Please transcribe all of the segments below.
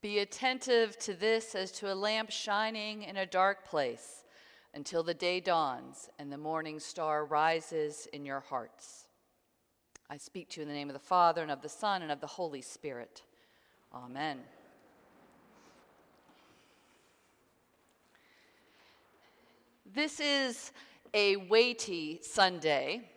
Be attentive to this as to a lamp shining in a dark place until the day dawns and the morning star rises in your hearts. I speak to you in the name of the Father, and of the Son, and of the Holy Spirit. Amen. This is a weighty Sunday,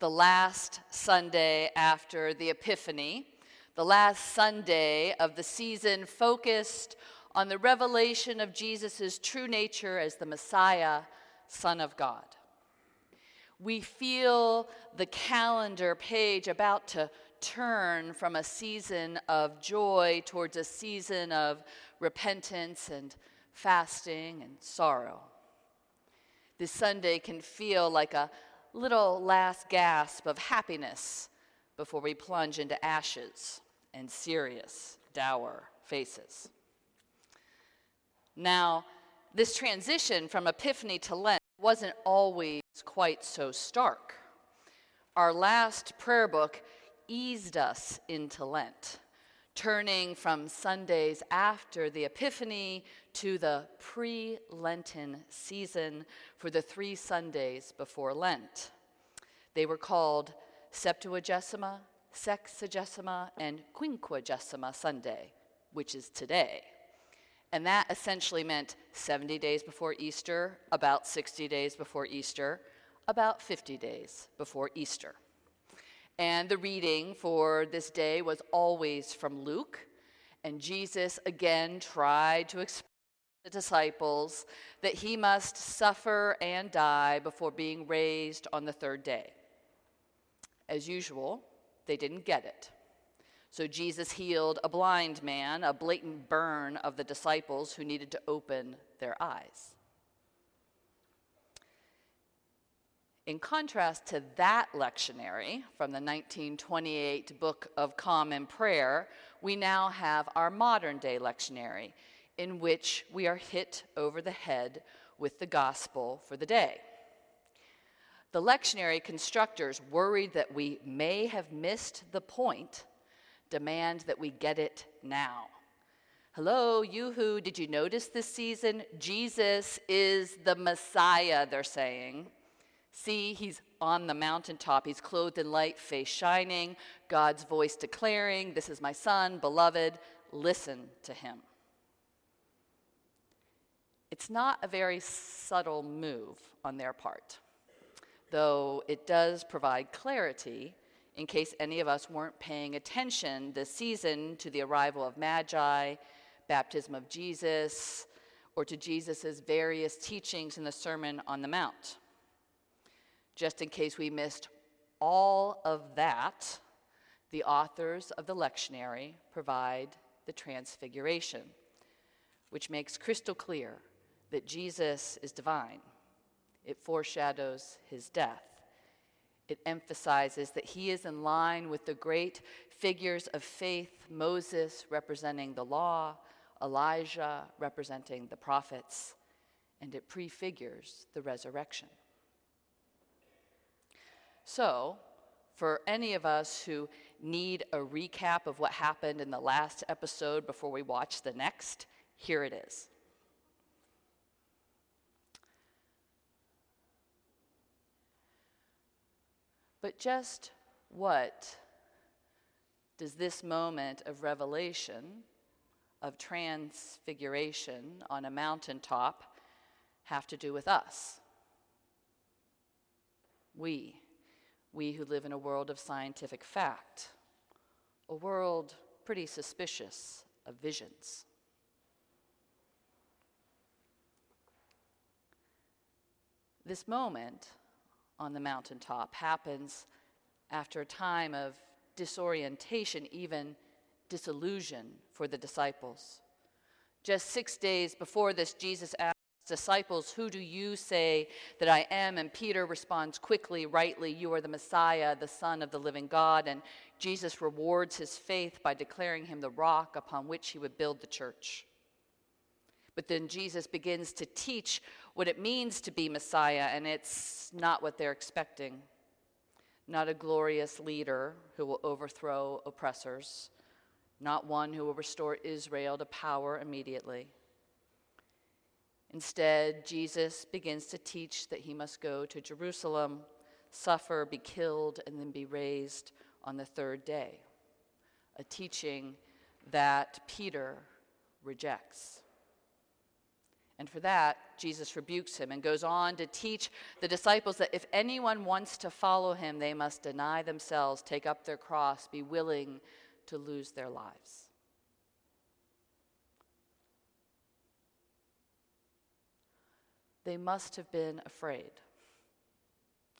the last Sunday after the Epiphany, the last Sunday of the season focused on the revelation of Jesus' true nature as the Messiah, Son of God we feel the calendar page about to turn from a season of joy towards a season of repentance and fasting and sorrow. This Sunday can feel like a little last gasp of happiness before we plunge into ashes and serious, dour faces. Now, this transition from Epiphany to Lent wasn't always quite so stark. Our last prayer book eased us into Lent, turning from Sundays after the Epiphany to the pre Lenten season for the three Sundays before Lent. They were called Septuagesima, Sexagesima, and Quinquagesima Sunday, which is today. And that essentially meant 70 days before Easter, about 60 days before Easter, about 50 days before Easter. And the reading for this day was always from Luke. And Jesus again tried to explain to the disciples that he must suffer and die before being raised on the third day. As usual, they didn't get it. So Jesus healed a blind man, a blatant burn of the disciples who needed to open their eyes. In contrast to that lectionary from the 1928 Book of Common Prayer, we now have our modern day lectionary, in which we are hit over the head with the gospel for the day. The lectionary constructors, worried that we may have missed the point, demand that we get it now. Hello, you who, did you notice this season? Jesus is the Messiah, they're saying. See, he's on the mountaintop. He's clothed in light, face shining, God's voice declaring, This is my son, beloved, listen to him. It's not a very subtle move on their part, though it does provide clarity in case any of us weren't paying attention this season to the arrival of Magi, baptism of Jesus, or to Jesus' various teachings in the Sermon on the Mount. Just in case we missed all of that, the authors of the lectionary provide the Transfiguration, which makes crystal clear that Jesus is divine. It foreshadows his death. It emphasizes that he is in line with the great figures of faith Moses representing the law, Elijah representing the prophets, and it prefigures the resurrection. So, for any of us who need a recap of what happened in the last episode before we watch the next, here it is. But just what does this moment of revelation, of transfiguration on a mountaintop, have to do with us? We, we who live in a world of scientific fact, a world pretty suspicious of visions. This moment on the mountaintop happens after a time of disorientation, even disillusion for the disciples. Just six days before this, Jesus asked disciples, Who do you say that I am? And Peter responds quickly, rightly, You are the Messiah, the Son of the living God. And Jesus rewards his faith by declaring him the rock upon which he would build the church. But then Jesus begins to teach what it means to be Messiah, and it's not what they're expecting. Not a glorious leader who will overthrow oppressors, not one who will restore Israel to power immediately. Instead, Jesus begins to teach that he must go to Jerusalem, suffer, be killed, and then be raised on the third day. A teaching that Peter rejects. And for that, Jesus rebukes him and goes on to teach the disciples that if anyone wants to follow him, they must deny themselves, take up their cross, be willing to lose their lives. They must have been afraid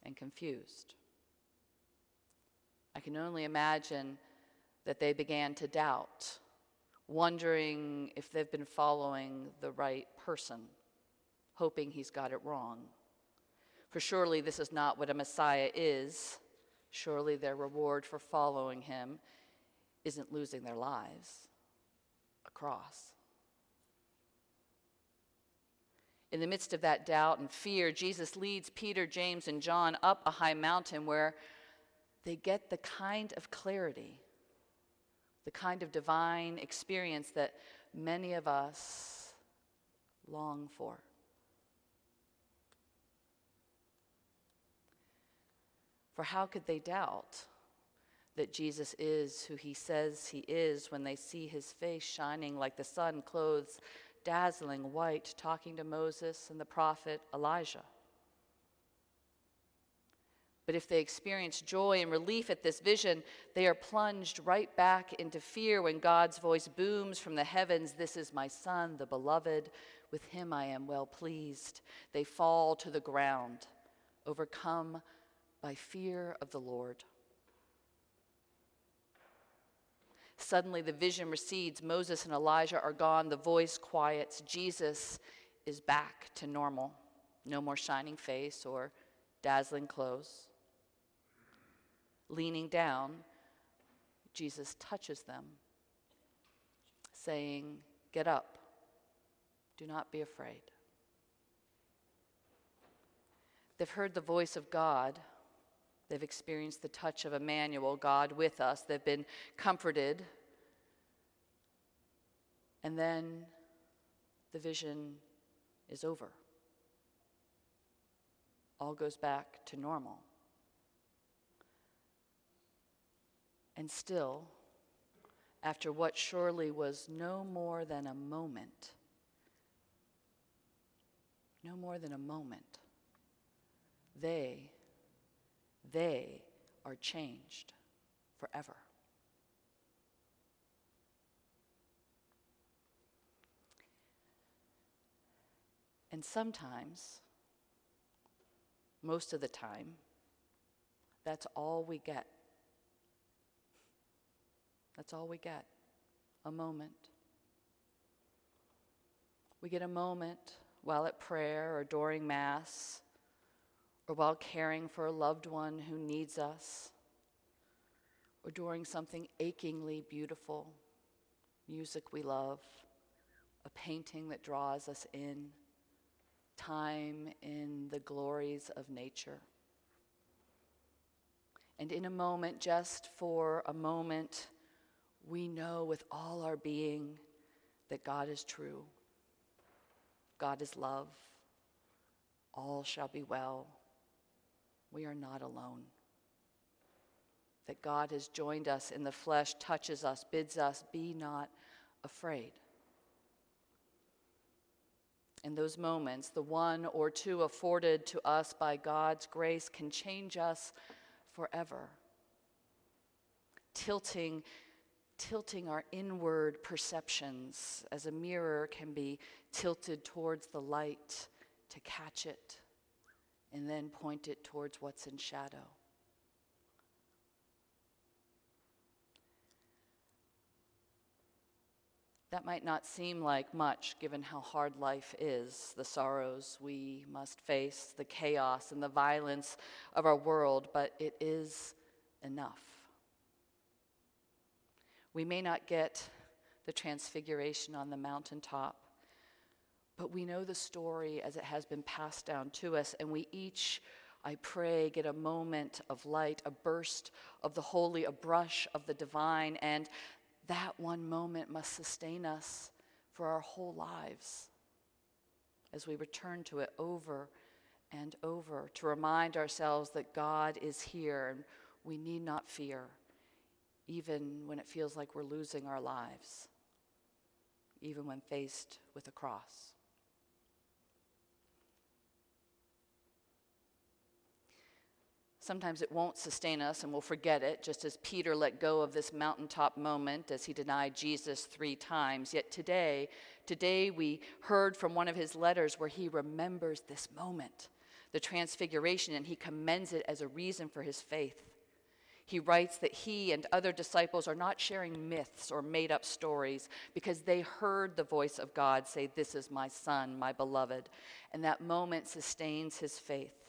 and confused. I can only imagine that they began to doubt, wondering if they've been following the right person, hoping he's got it wrong. For surely this is not what a Messiah is. Surely their reward for following him isn't losing their lives, a cross. In the midst of that doubt and fear, Jesus leads Peter, James, and John up a high mountain where they get the kind of clarity, the kind of divine experience that many of us long for. For how could they doubt? that Jesus is who he says he is when they see his face shining like the sun, clothes dazzling white, talking to Moses and the prophet Elijah. But if they experience joy and relief at this vision, they are plunged right back into fear when God's voice booms from the heavens This is my Son, the beloved. With him I am well pleased. They fall to the ground, overcome by fear of the Lord. Suddenly the vision recedes. Moses and Elijah are gone. The voice quiets. Jesus is back to normal. No more shining face or dazzling clothes. Leaning down, Jesus touches them, saying, Get up. Do not be afraid. They've heard the voice of God They've experienced the touch of Emmanuel, God with us. They've been comforted. And then the vision is over. All goes back to normal. And still, after what surely was no more than a moment, no more than a moment, they they are changed forever. And sometimes, most of the time, that's all we get. That's all we get a moment. We get a moment while at prayer or during Mass or while caring for a loved one who needs us, or during something achingly beautiful, music we love, a painting that draws us in, time in the glories of nature. And in a moment, just for a moment, we know with all our being that God is true. God is love. All shall be well we are not alone. That God has joined us in the flesh, touches us, bids us, be not afraid. In those moments, the one or two afforded to us by God's grace can change us forever. Tilting, tilting our inward perceptions as a mirror can be tilted towards the light to catch it and then point it towards what's in shadow. That might not seem like much given how hard life is, the sorrows we must face, the chaos and the violence of our world, but it is enough. We may not get the transfiguration on the mountaintop, but we know the story as it has been passed down to us, and we each, I pray, get a moment of light, a burst of the holy, a brush of the divine, and that one moment must sustain us for our whole lives as we return to it over and over to remind ourselves that God is here and we need not fear, even when it feels like we're losing our lives, even when faced with a cross. Sometimes it won't sustain us and we'll forget it, just as Peter let go of this mountaintop moment as he denied Jesus three times. Yet today, today we heard from one of his letters where he remembers this moment, the transfiguration, and he commends it as a reason for his faith. He writes that he and other disciples are not sharing myths or made up stories because they heard the voice of God say, This is my son, my beloved. And that moment sustains his faith.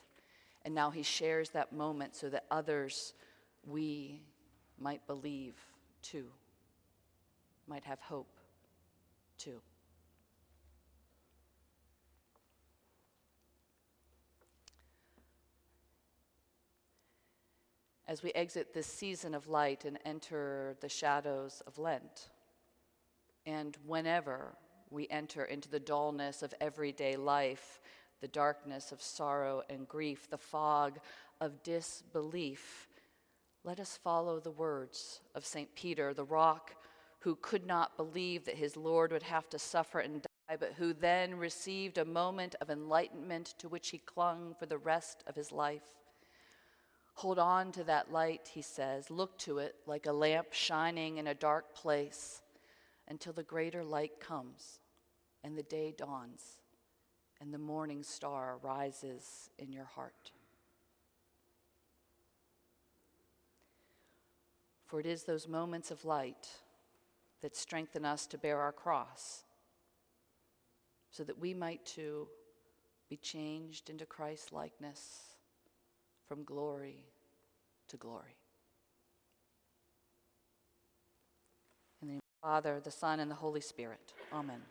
And now he shares that moment so that others, we might believe too, might have hope too. As we exit this season of light and enter the shadows of Lent, and whenever we enter into the dullness of everyday life, the darkness of sorrow and grief, the fog of disbelief, let us follow the words of St. Peter, the rock who could not believe that his Lord would have to suffer and die, but who then received a moment of enlightenment to which he clung for the rest of his life. Hold on to that light, he says. Look to it like a lamp shining in a dark place until the greater light comes and the day dawns and the morning star rises in your heart. For it is those moments of light that strengthen us to bear our cross, so that we might too be changed into Christ's likeness from glory to glory. In the Father, the Son, and the Holy Spirit. Amen.